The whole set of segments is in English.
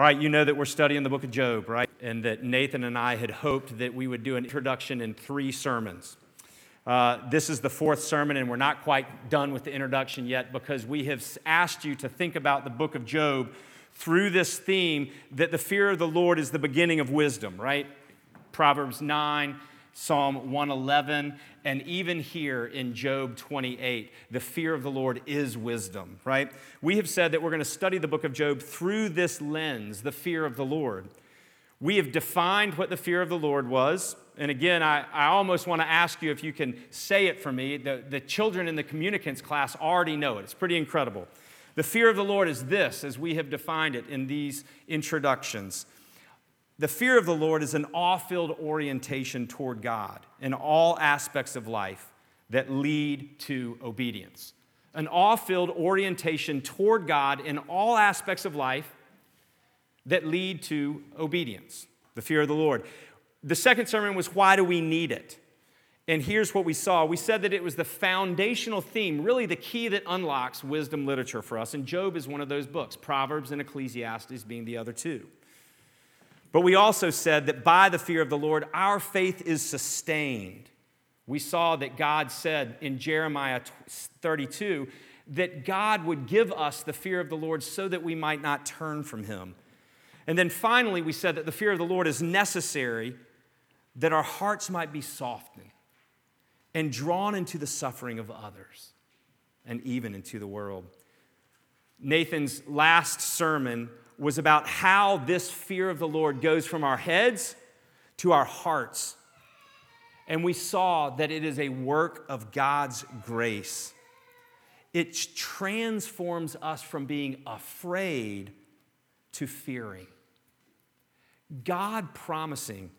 All right, you know that we're studying the book of Job, right? And that Nathan and I had hoped that we would do an introduction in three sermons. Uh, this is the fourth sermon, and we're not quite done with the introduction yet because we have asked you to think about the book of Job through this theme that the fear of the Lord is the beginning of wisdom, right? Proverbs 9, Psalm 111, and even here in Job 28, the fear of the Lord is wisdom, right? We have said that we're going to study the book of Job through this lens, the fear of the Lord. We have defined what the fear of the Lord was. And again, I, I almost want to ask you if you can say it for me. The, the children in the communicants class already know it, it's pretty incredible. The fear of the Lord is this, as we have defined it in these introductions the fear of the Lord is an awe filled orientation toward God in all aspects of life that lead to obedience. An awe filled orientation toward God in all aspects of life that lead to obedience. The fear of the Lord. The second sermon was why do we need it? And here's what we saw. We said that it was the foundational theme, really the key that unlocks wisdom literature for us. And Job is one of those books, Proverbs and Ecclesiastes being the other two. But we also said that by the fear of the Lord, our faith is sustained. We saw that God said in Jeremiah 32 that God would give us the fear of the Lord so that we might not turn from him. And then finally, we said that the fear of the Lord is necessary that our hearts might be softened and drawn into the suffering of others and even into the world. Nathan's last sermon was about how this fear of the Lord goes from our heads to our hearts. And we saw that it is a work of God's grace. It transforms us from being afraid to fearing. God promising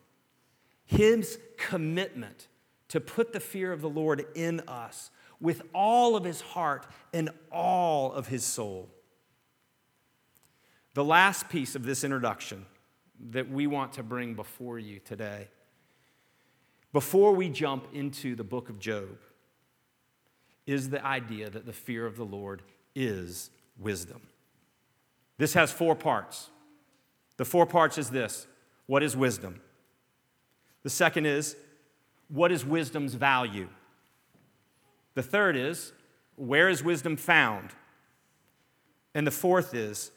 His commitment to put the fear of the Lord in us with all of His heart and all of His soul. The last piece of this introduction that we want to bring before you today, before we jump into the book of Job, is the idea that the fear of the Lord is wisdom. This has four parts. The four parts is this what is wisdom? The second is, what is wisdom's value? The third is, where is wisdom found? And the fourth is,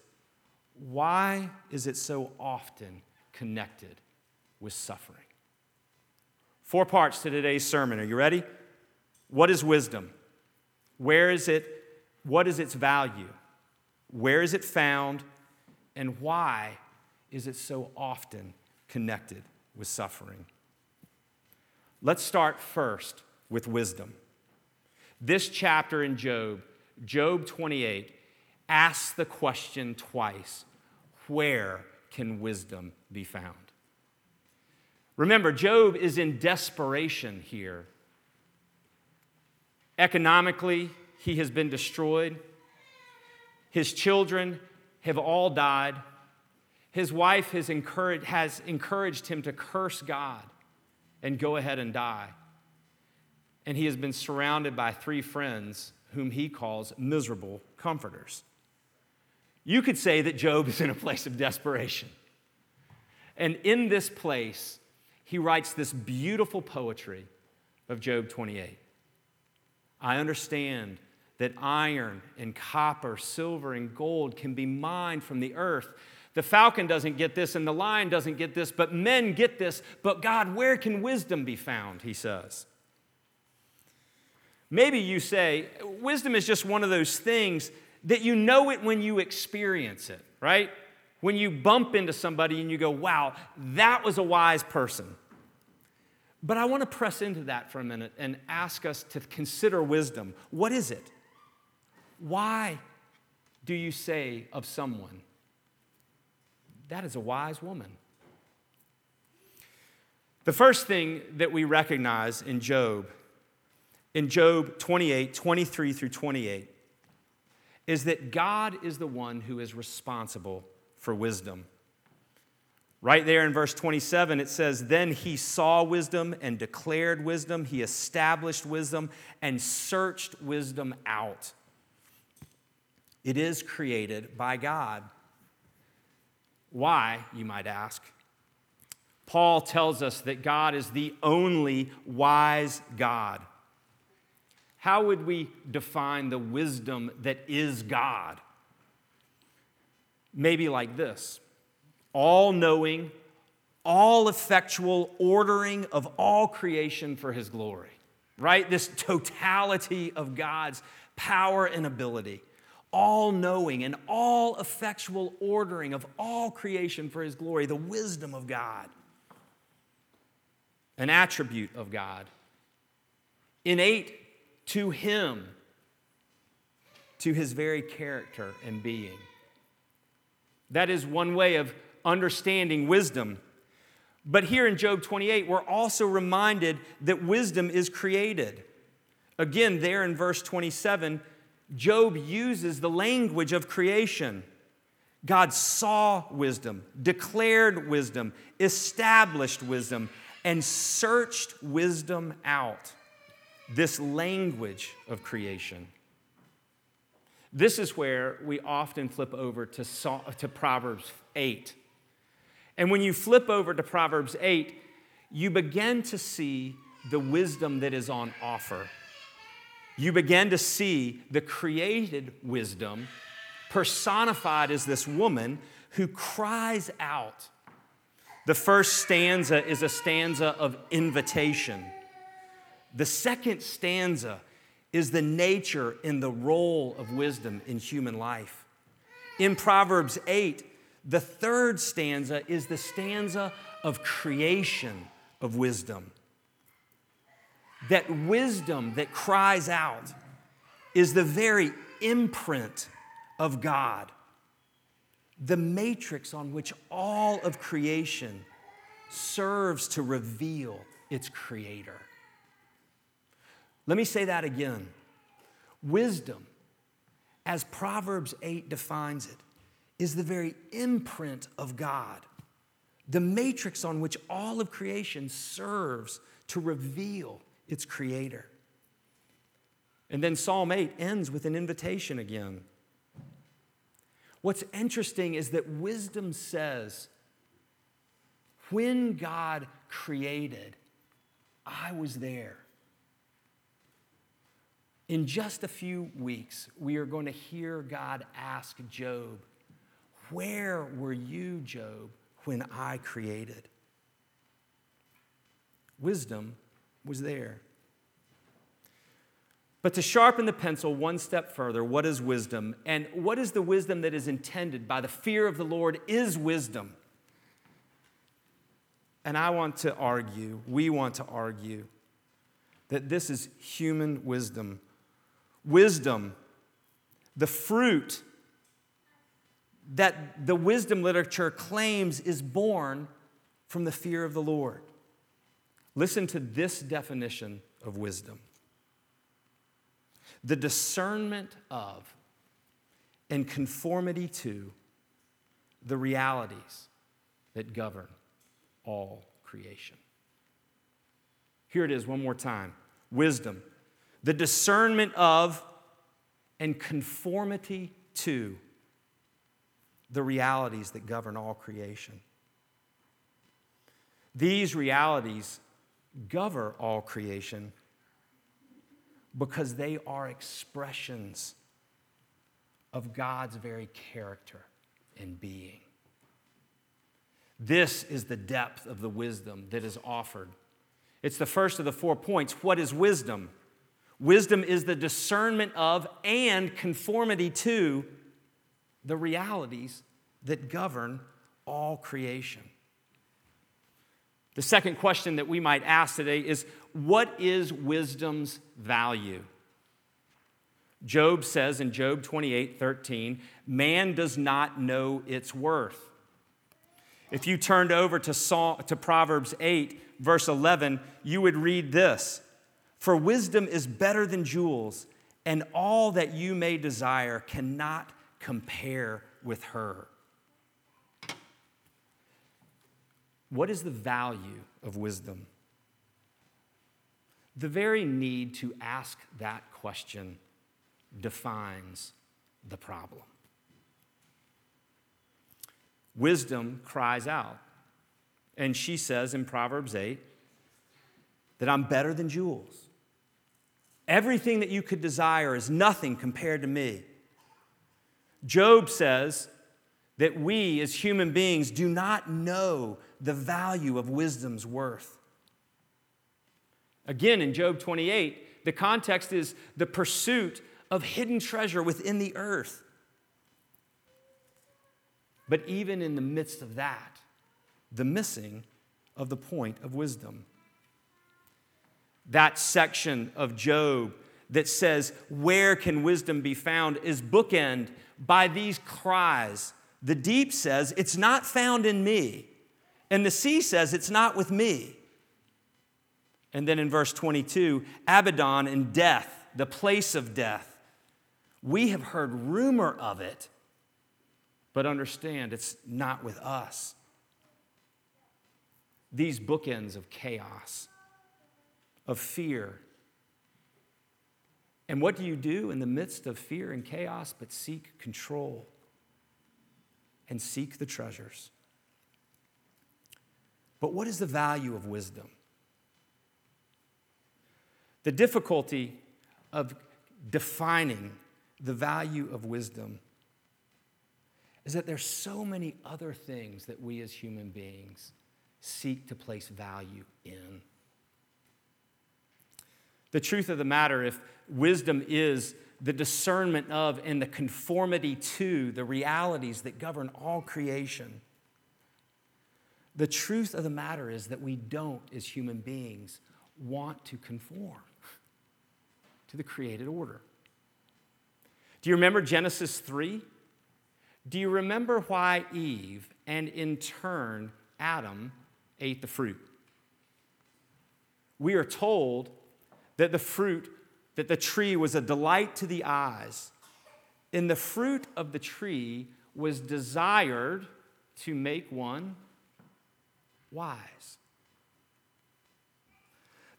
why is it so often connected with suffering? Four parts to today's sermon. Are you ready? What is wisdom? Where is it? What is its value? Where is it found? And why is it so often connected with suffering? Let's start first with wisdom. This chapter in Job, Job 28, asks the question twice where can wisdom be found? Remember, Job is in desperation here. Economically, he has been destroyed. His children have all died. His wife has encouraged, has encouraged him to curse God and go ahead and die. And he has been surrounded by three friends whom he calls miserable comforters. You could say that Job is in a place of desperation. And in this place, he writes this beautiful poetry of Job 28. I understand that iron and copper, silver and gold can be mined from the earth. The falcon doesn't get this and the lion doesn't get this, but men get this. But God, where can wisdom be found? He says. Maybe you say, wisdom is just one of those things that you know it when you experience it, right? When you bump into somebody and you go, wow, that was a wise person. But I want to press into that for a minute and ask us to consider wisdom. What is it? Why do you say of someone, that is a wise woman? The first thing that we recognize in Job, in Job 28, 23 through 28, is that God is the one who is responsible for wisdom. Right there in verse 27, it says, Then he saw wisdom and declared wisdom. He established wisdom and searched wisdom out. It is created by God. Why, you might ask? Paul tells us that God is the only wise God. How would we define the wisdom that is God? Maybe like this all knowing, all effectual ordering of all creation for his glory, right? This totality of God's power and ability, all knowing and all effectual ordering of all creation for his glory, the wisdom of God, an attribute of God, innate to him, to his very character and being. That is one way of understanding wisdom. But here in Job 28, we're also reminded that wisdom is created. Again, there in verse 27, Job uses the language of creation. God saw wisdom, declared wisdom, established wisdom, and searched wisdom out. This language of creation. This is where we often flip over to, to Proverbs 8. And when you flip over to Proverbs 8, you begin to see the wisdom that is on offer. You begin to see the created wisdom personified as this woman who cries out. The first stanza is a stanza of invitation. The second stanza is the nature and the role of wisdom in human life. In Proverbs 8, the third stanza is the stanza of creation of wisdom. That wisdom that cries out is the very imprint of God, the matrix on which all of creation serves to reveal its creator. Let me say that again. Wisdom, as Proverbs 8 defines it, is the very imprint of God, the matrix on which all of creation serves to reveal its creator. And then Psalm 8 ends with an invitation again. What's interesting is that wisdom says, when God created, I was there. In just a few weeks, we are going to hear God ask Job, Where were you, Job, when I created? Wisdom was there. But to sharpen the pencil one step further, what is wisdom? And what is the wisdom that is intended by the fear of the Lord is wisdom? And I want to argue, we want to argue, that this is human wisdom wisdom, the fruit that the wisdom literature claims is born from the fear of the Lord. Listen to this definition of wisdom the discernment of and conformity to the realities that govern all creation. Here it is one more time wisdom the discernment of and conformity to the realities that govern all creation. These realities govern all creation because they are expressions of God's very character and being. This is the depth of the wisdom that is offered. It's the first of the four points. What is wisdom? Wisdom is the discernment of and conformity to the realities that govern all creation. The second question that we might ask today is what is wisdom's value? Job says in Job 28 13, man does not know its worth. If you turned over to, Proverbs 8, verse 11, you would read this for wisdom is better than jewels, and all that you may desire cannot compare with her. What is the value of wisdom? The very need to ask that question defines the problem. wisdom cries out. And she says in Proverbs 8 that I'm better than jewels. Everything that you could desire is nothing compared to me. Job says that we as human beings do not know the value of wisdom's worth. Again, in Job 28, the context is the pursuit of hidden treasure within the earth. But even in the midst of that, the missing of the point of wisdom. That section of Job that says, Where can wisdom be found? is bookend by these cries. The deep says, It's not found in me. And the sea says, It's not with me. And then in verse 22, Abaddon and death, the place of death. We have heard rumor of it, but understand it's not with us. These bookends of chaos, of fear. And what do you do in the midst of fear and chaos but seek control and seek the treasures? But what is the value of wisdom? The difficulty of defining the value of wisdom is that there's so many other things that we as human beings seek to place value in. The truth of the matter, if wisdom is the discernment of and the conformity to the realities that govern all creation, the truth of the matter is that we don't, as human beings, want to conform to the created order. Do you remember Genesis 3? Do you remember why Eve and in turn Adam ate the fruit? We are told that the fruit, that the tree was a delight to the eyes, and the fruit of the tree was desired to make one wise.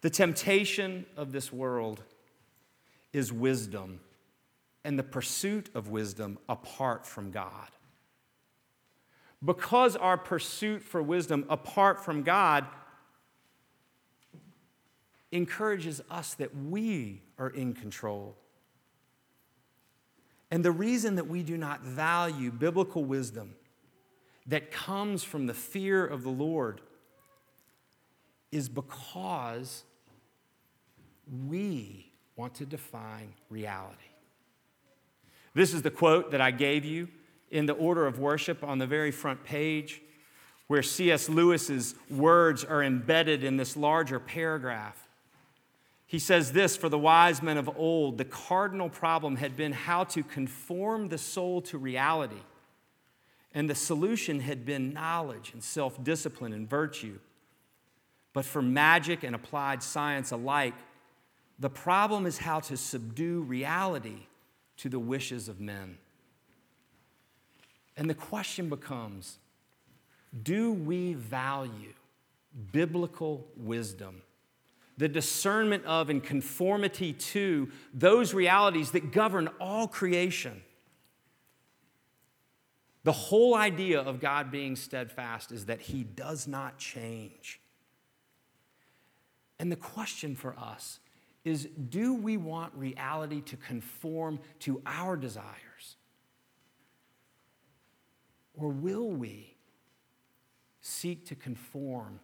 The temptation of this world is wisdom and the pursuit of wisdom apart from God. Because our pursuit for wisdom apart from God encourages us that we are in control. And the reason that we do not value biblical wisdom that comes from the fear of the Lord is because we want to define reality. This is the quote that I gave you in the order of worship on the very front page, where C.S. Lewis's words are embedded in this larger paragraph. He says this for the wise men of old, the cardinal problem had been how to conform the soul to reality. And the solution had been knowledge and self discipline and virtue. But for magic and applied science alike, the problem is how to subdue reality to the wishes of men. And the question becomes do we value biblical wisdom, the discernment of and conformity to those realities that govern all creation? The whole idea of God being steadfast is that He does not change. And the question for us is do we want reality to conform to our desires? Or will we seek to conform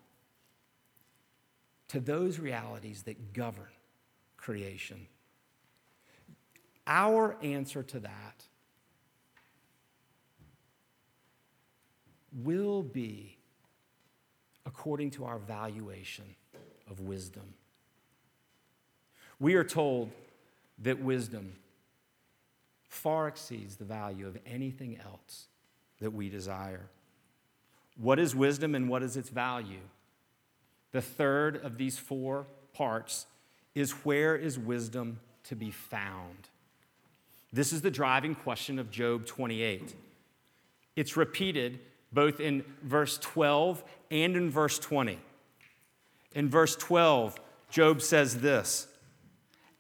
to those realities that govern creation? Our answer to that will be according to our valuation of wisdom. We are told that wisdom far exceeds the value of anything else that we desire. What is wisdom and what is its value? The third of these four parts is where is wisdom to be found? This is the driving question of Job 28. It's repeated both in verse 12 and in verse 20. In verse 12, Job says this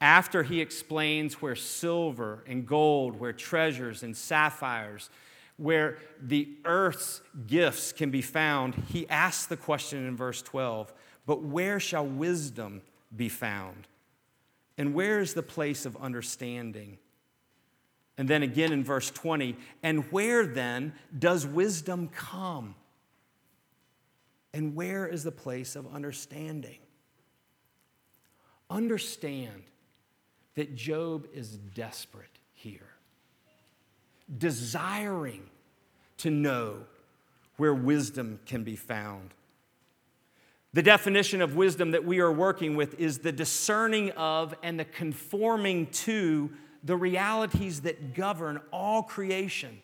after he explains where silver and gold, where treasures and sapphires, where the earth's gifts can be found, he asks the question in verse 12 But where shall wisdom be found? And where is the place of understanding? And then again in verse 20, and where then does wisdom come? And where is the place of understanding? Understand that Job is desperate here, desiring to know where wisdom can be found. The definition of wisdom that we are working with is the discerning of and the conforming to the realities that govern all creation.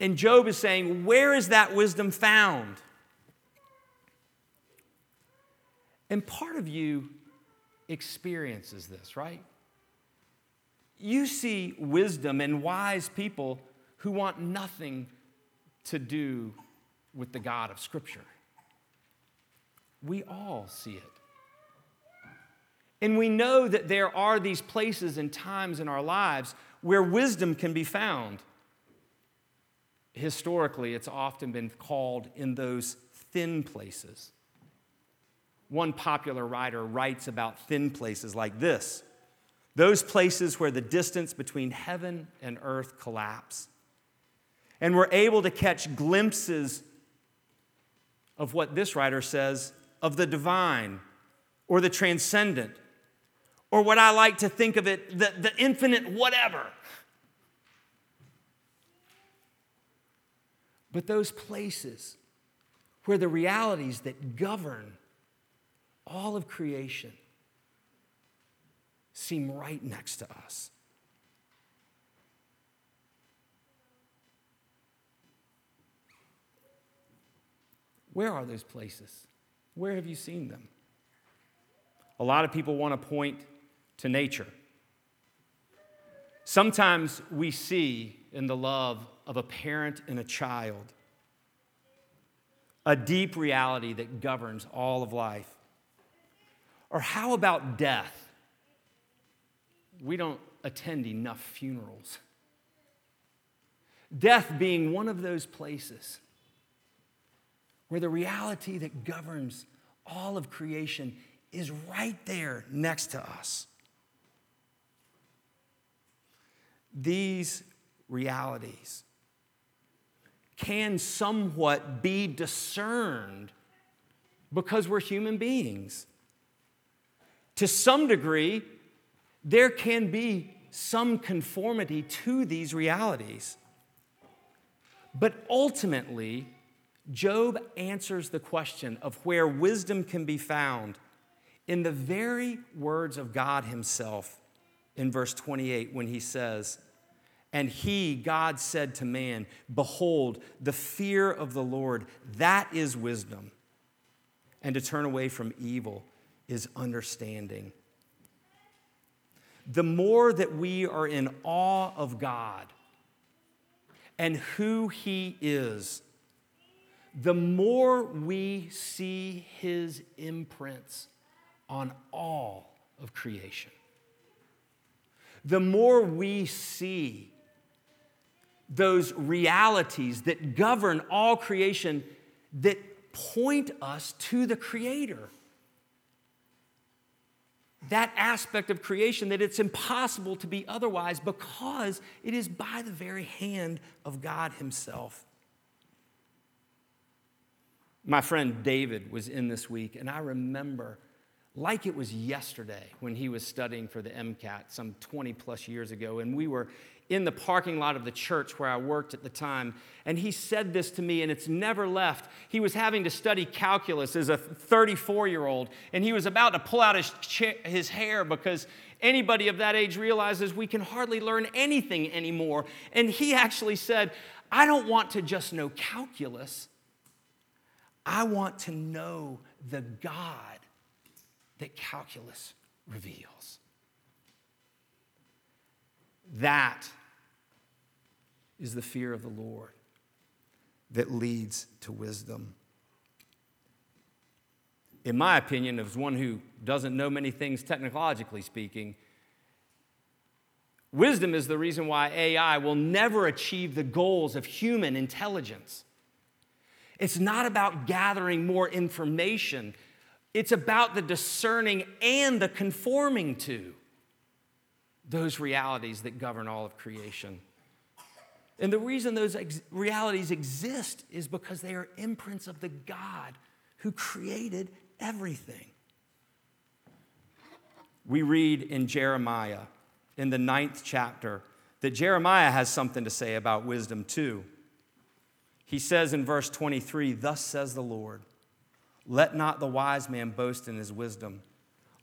And Job is saying, Where is that wisdom found? And part of you experiences this, right? You see wisdom and wise people who want nothing to do with the God of Scripture. We all see it. And we know that there are these places and times in our lives where wisdom can be found. Historically, it's often been called in those thin places. One popular writer writes about thin places like this those places where the distance between heaven and earth collapse. And we're able to catch glimpses of what this writer says of the divine or the transcendent, or what I like to think of it, the, the infinite whatever. But those places where the realities that govern all of creation seem right next to us. Where are those places? Where have you seen them? A lot of people want to point to nature. Sometimes we see in the love of a parent and a child a deep reality that governs all of life. Or how about death? We don't attend enough funerals. Death being one of those places where the reality that governs all of creation is right there next to us. These realities can somewhat be discerned because we're human beings to some degree, there can be some conformity to these realities. But ultimately, Job answers the question of where wisdom can be found in the very words of God Himself in verse 28 when He says, And He, God, said to man, Behold, the fear of the Lord, that is wisdom, and to turn away from evil is understanding. The more that we are in awe of God and who He is, the more we see His imprints on all of creation. The more we see those realities that govern all creation that point us to the Creator that aspect of creation that it's impossible to be otherwise because it is by the very hand of God Himself. My friend David was in this week, and I remember like it was yesterday when he was studying for the MCAT some 20 plus years ago, and we were in the parking lot of the church where I worked at the time. And he said this to me, and it's never left. He was having to study calculus as a 34 year old, and he was about to pull out his, cha- his hair because anybody of that age realizes we can hardly learn anything anymore. And he actually said, I don't want to just know calculus, I want to know the God that calculus reveals. That is the fear of the Lord that leads to wisdom. In my opinion, as one who doesn't know many things technologically speaking, Wisdom is the reason why AI will never achieve the goals of human intelligence. It's not about gathering more information, it's about the discerning and the conforming to those realities that govern all of creation. And the reason those ex- realities exist is because they are imprints of the God who created everything. We read in Jeremiah, in the ninth chapter, that Jeremiah has something to say about wisdom too. He says in verse 23 Thus says the Lord, let not the wise man boast in his wisdom,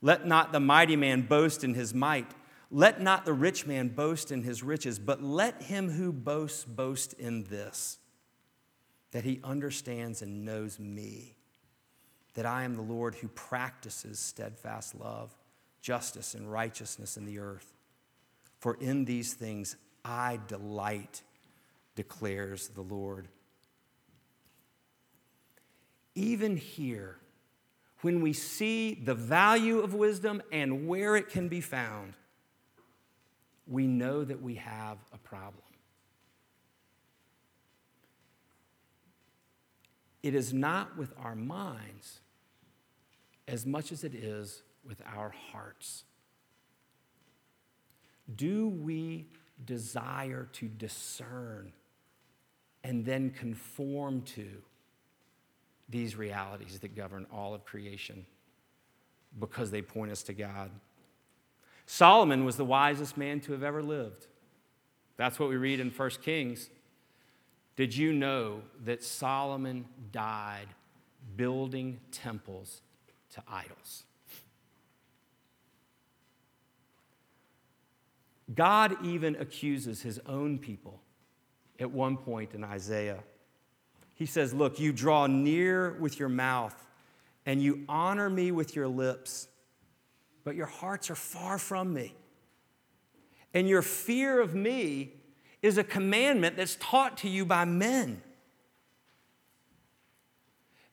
let not the mighty man boast in his might. Let not the rich man boast in his riches, but let him who boasts boast in this that he understands and knows me, that I am the Lord who practices steadfast love, justice, and righteousness in the earth. For in these things I delight, declares the Lord. Even here, when we see the value of wisdom and where it can be found, we know that we have a problem. It is not with our minds as much as it is with our hearts. Do we desire to discern and then conform to these realities that govern all of creation because they point us to God? Solomon was the wisest man to have ever lived. That's what we read in 1 Kings. Did you know that Solomon died building temples to idols? God even accuses his own people at one point in Isaiah. He says, Look, you draw near with your mouth and you honor me with your lips, but your hearts are far from me. And your fear of me is a commandment that's taught to you by men.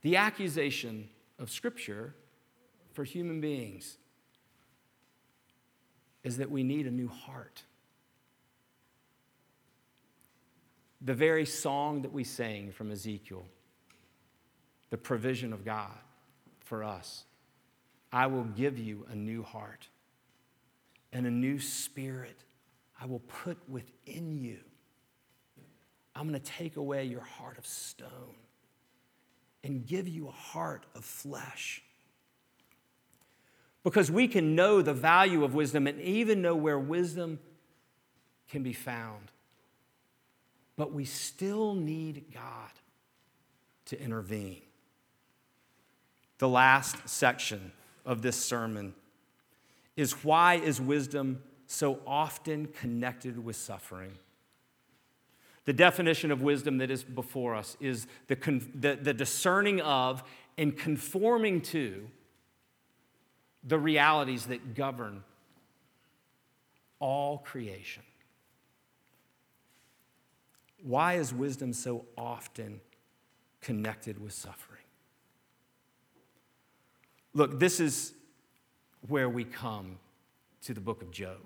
The accusation of Scripture for human beings is that we need a new heart. The very song that we sang from Ezekiel, the provision of God for us I will give you a new heart and a new spirit I will put within you. I'm going to take away your heart of stone and give you a heart of flesh. Because we can know the value of wisdom and even know where wisdom can be found. But we still need God to intervene. The last section of this sermon is why is wisdom so often connected with suffering? The definition of wisdom that is before us is the, the, the discerning of and conforming to the realities that govern all creation. Why is wisdom so often connected with suffering? Look, this is where we come to the book of Job.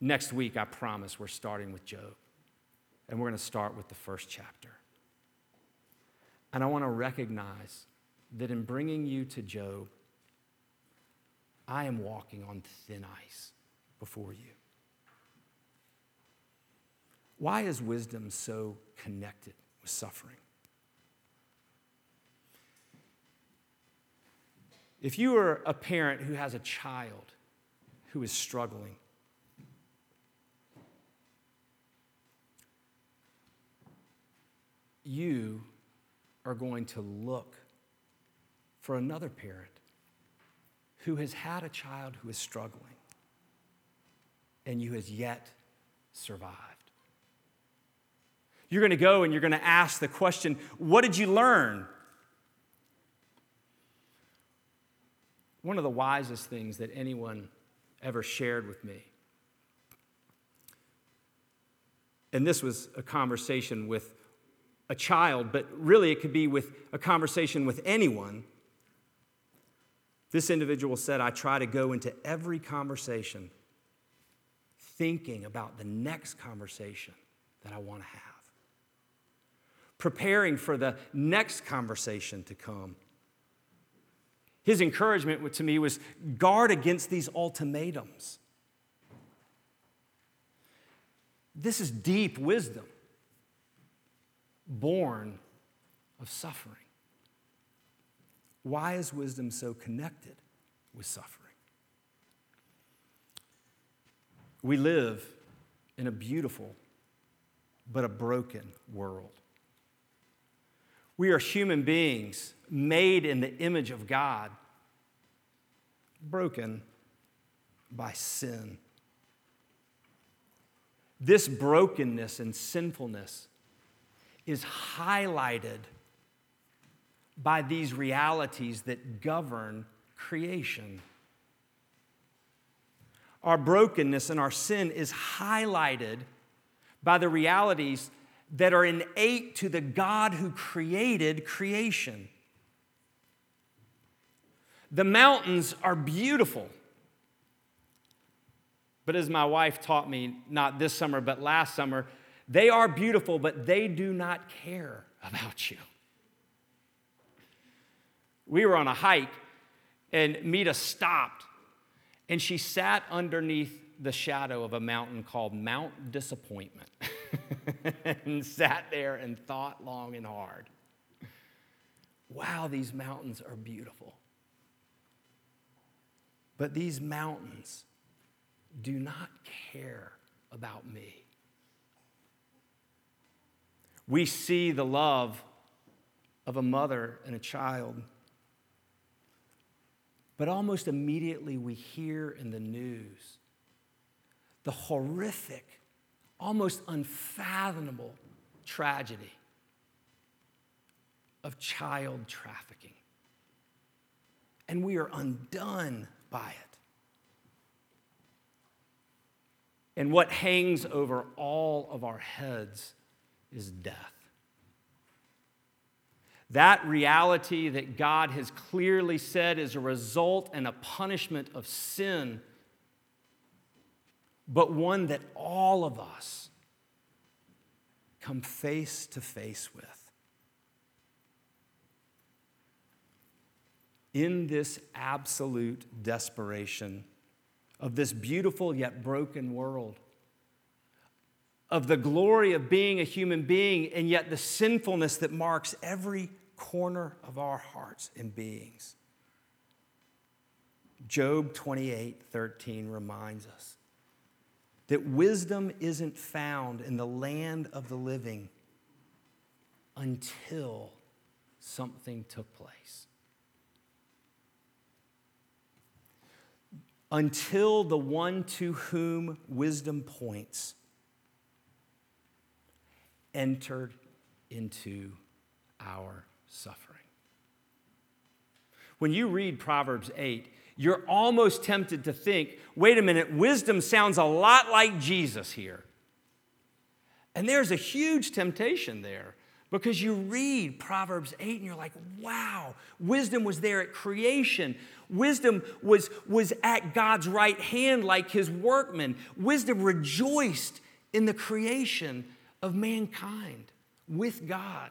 Next week, I promise we're starting with Job. And we're going to start with the first chapter. And I want to recognize that in bringing you to Job, I am walking on thin ice before you. Why is wisdom so connected with suffering? If you are a parent who has a child who is struggling, you are going to look for another parent who has had a child who is struggling and you has yet survived. You're going to go and you're going to ask the question, What did you learn one of the wisest things that anyone ever shared with me. And this was a conversation with a child, but really it could be with a conversation with anyone. This individual said, I try to go into every conversation thinking about the next conversation that I want to have, preparing for the next conversation to come. His encouragement to me was guard against these ultimatums. This is deep wisdom, born of suffering. Why is wisdom so connected with suffering? We live in a beautiful but a broken world. We are human beings made in the image of God, broken by sin. This brokenness and sinfulness is highlighted by these realities that govern creation. Our brokenness and our sin is highlighted by the realities that are innate to the God who created creation. The mountains are beautiful. But as my wife taught me, not this summer, but last summer, they are beautiful, but they do not care about you. We were on a hike, and Mita stopped, and she sat underneath the shadow of a mountain called Mount Disappointment and sat there and thought long and hard. Wow, these mountains are beautiful. But these mountains do not care about me. We see the love of a mother and a child. But almost immediately, we hear in the news the horrific, almost unfathomable tragedy of child trafficking. And we are undone by it. And what hangs over all of our heads is death. That reality that God has clearly said is a result and a punishment of sin, but one that all of us come face to face with. In this absolute desperation, of this beautiful yet broken world, of the glory of being a human being, and yet the sinfulness that marks every corner of our hearts and beings. Job 28 13 reminds us that wisdom isn't found in the land of the living until something took place. until the one to whom wisdom points entered into our suffering. When you read Proverbs 8, you're almost tempted to think, wait a minute, wisdom sounds a lot like Jesus here. And there's a huge temptation there because you read Proverbs 8 and you're like, wow, wisdom was there at creation. Wisdom was, was at God's right hand like his workman. Wisdom rejoiced in the creation of mankind with God.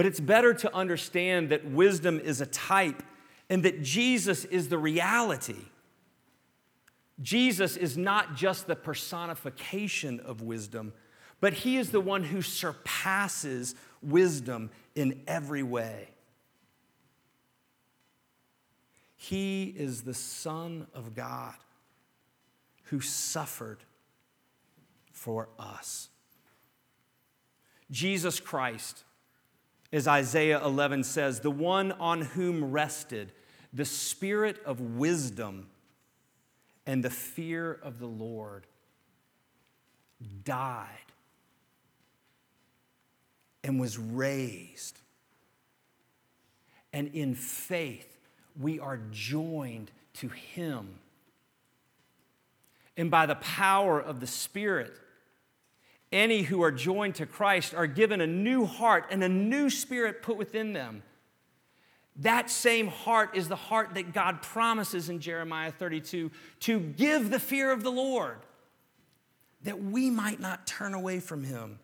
But it's better to understand that wisdom is a type and that Jesus is the reality. Jesus is not just the personification of wisdom, but he is the one who surpasses wisdom in every way. He is the Son of God who suffered for us. Jesus Christ, as Isaiah 11 says, the one on whom rested the spirit of wisdom and the fear of the Lord, died and was raised. And in faith, we are joined to Him. And by the power of the Spirit, any who are joined to Christ are given a new heart and a new spirit put within them. That same heart is the heart that God promises in Jeremiah 32 to give the fear of the Lord, that we might not turn away from Him.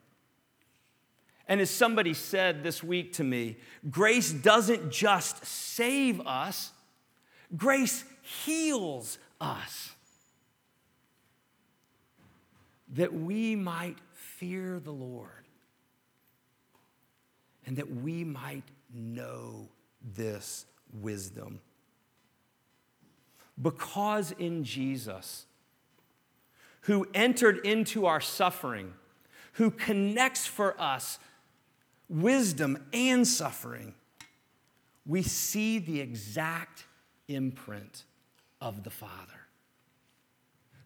And as somebody said this week to me, grace doesn't just save us, grace heals us. That we might fear the Lord and that we might know this wisdom. Because in Jesus, who entered into our suffering, who connects for us wisdom and suffering, we see the exact imprint of the Father,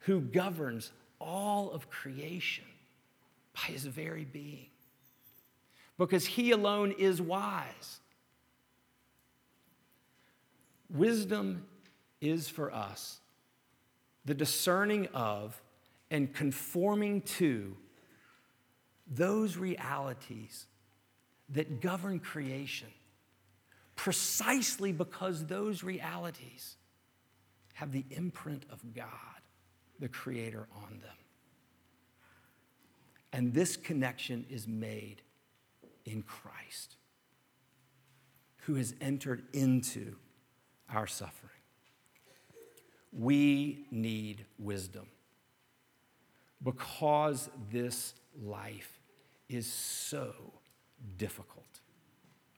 who governs all of creation by his very being. Because he alone is wise. Wisdom is for us the discerning of and conforming to those realities that govern creation precisely because those realities have the imprint of God, the Creator, on them. And this connection is made in Christ, who has entered into our suffering. We need wisdom because this life is so difficult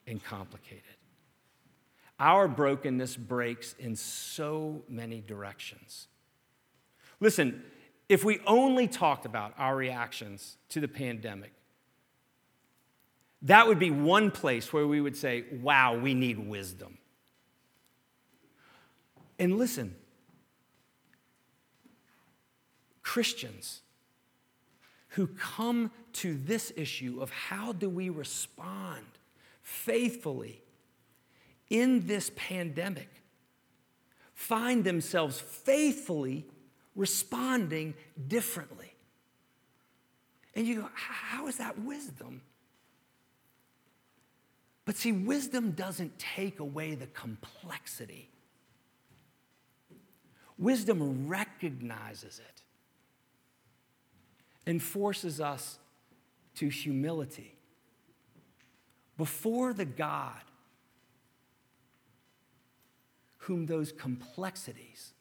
and complicated. Our brokenness breaks in so many directions. Listen, if we only talked about our reactions to the pandemic, that would be one place where we would say, wow, we need wisdom. And listen, Christians who come to this issue of how do we respond faithfully in this pandemic find themselves faithfully responding differently. And you go, how is that wisdom? But see, wisdom doesn't take away the complexity. Wisdom recognizes it and forces us to humility before the God whom those complexities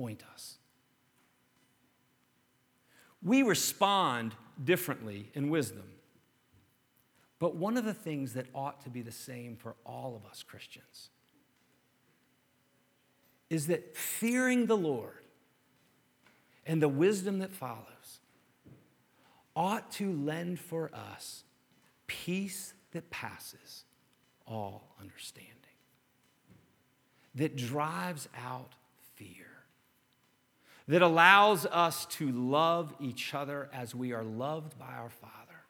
point us. We respond differently in wisdom. But one of the things that ought to be the same for all of us Christians is that fearing the Lord and the wisdom that follows ought to lend for us peace that passes all understanding, that drives out fear, that allows us to love each other as we are loved by our Father,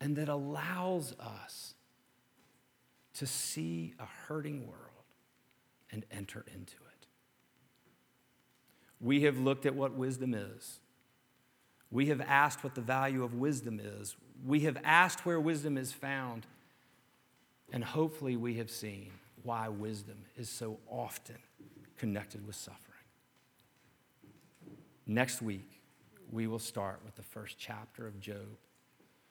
and that allows us to see a hurting world and enter into it. We have looked at what wisdom is. We have asked what the value of wisdom is. We have asked where wisdom is found. And hopefully, we have seen why wisdom is so often connected with suffering. Next week, we will start with the first chapter of Job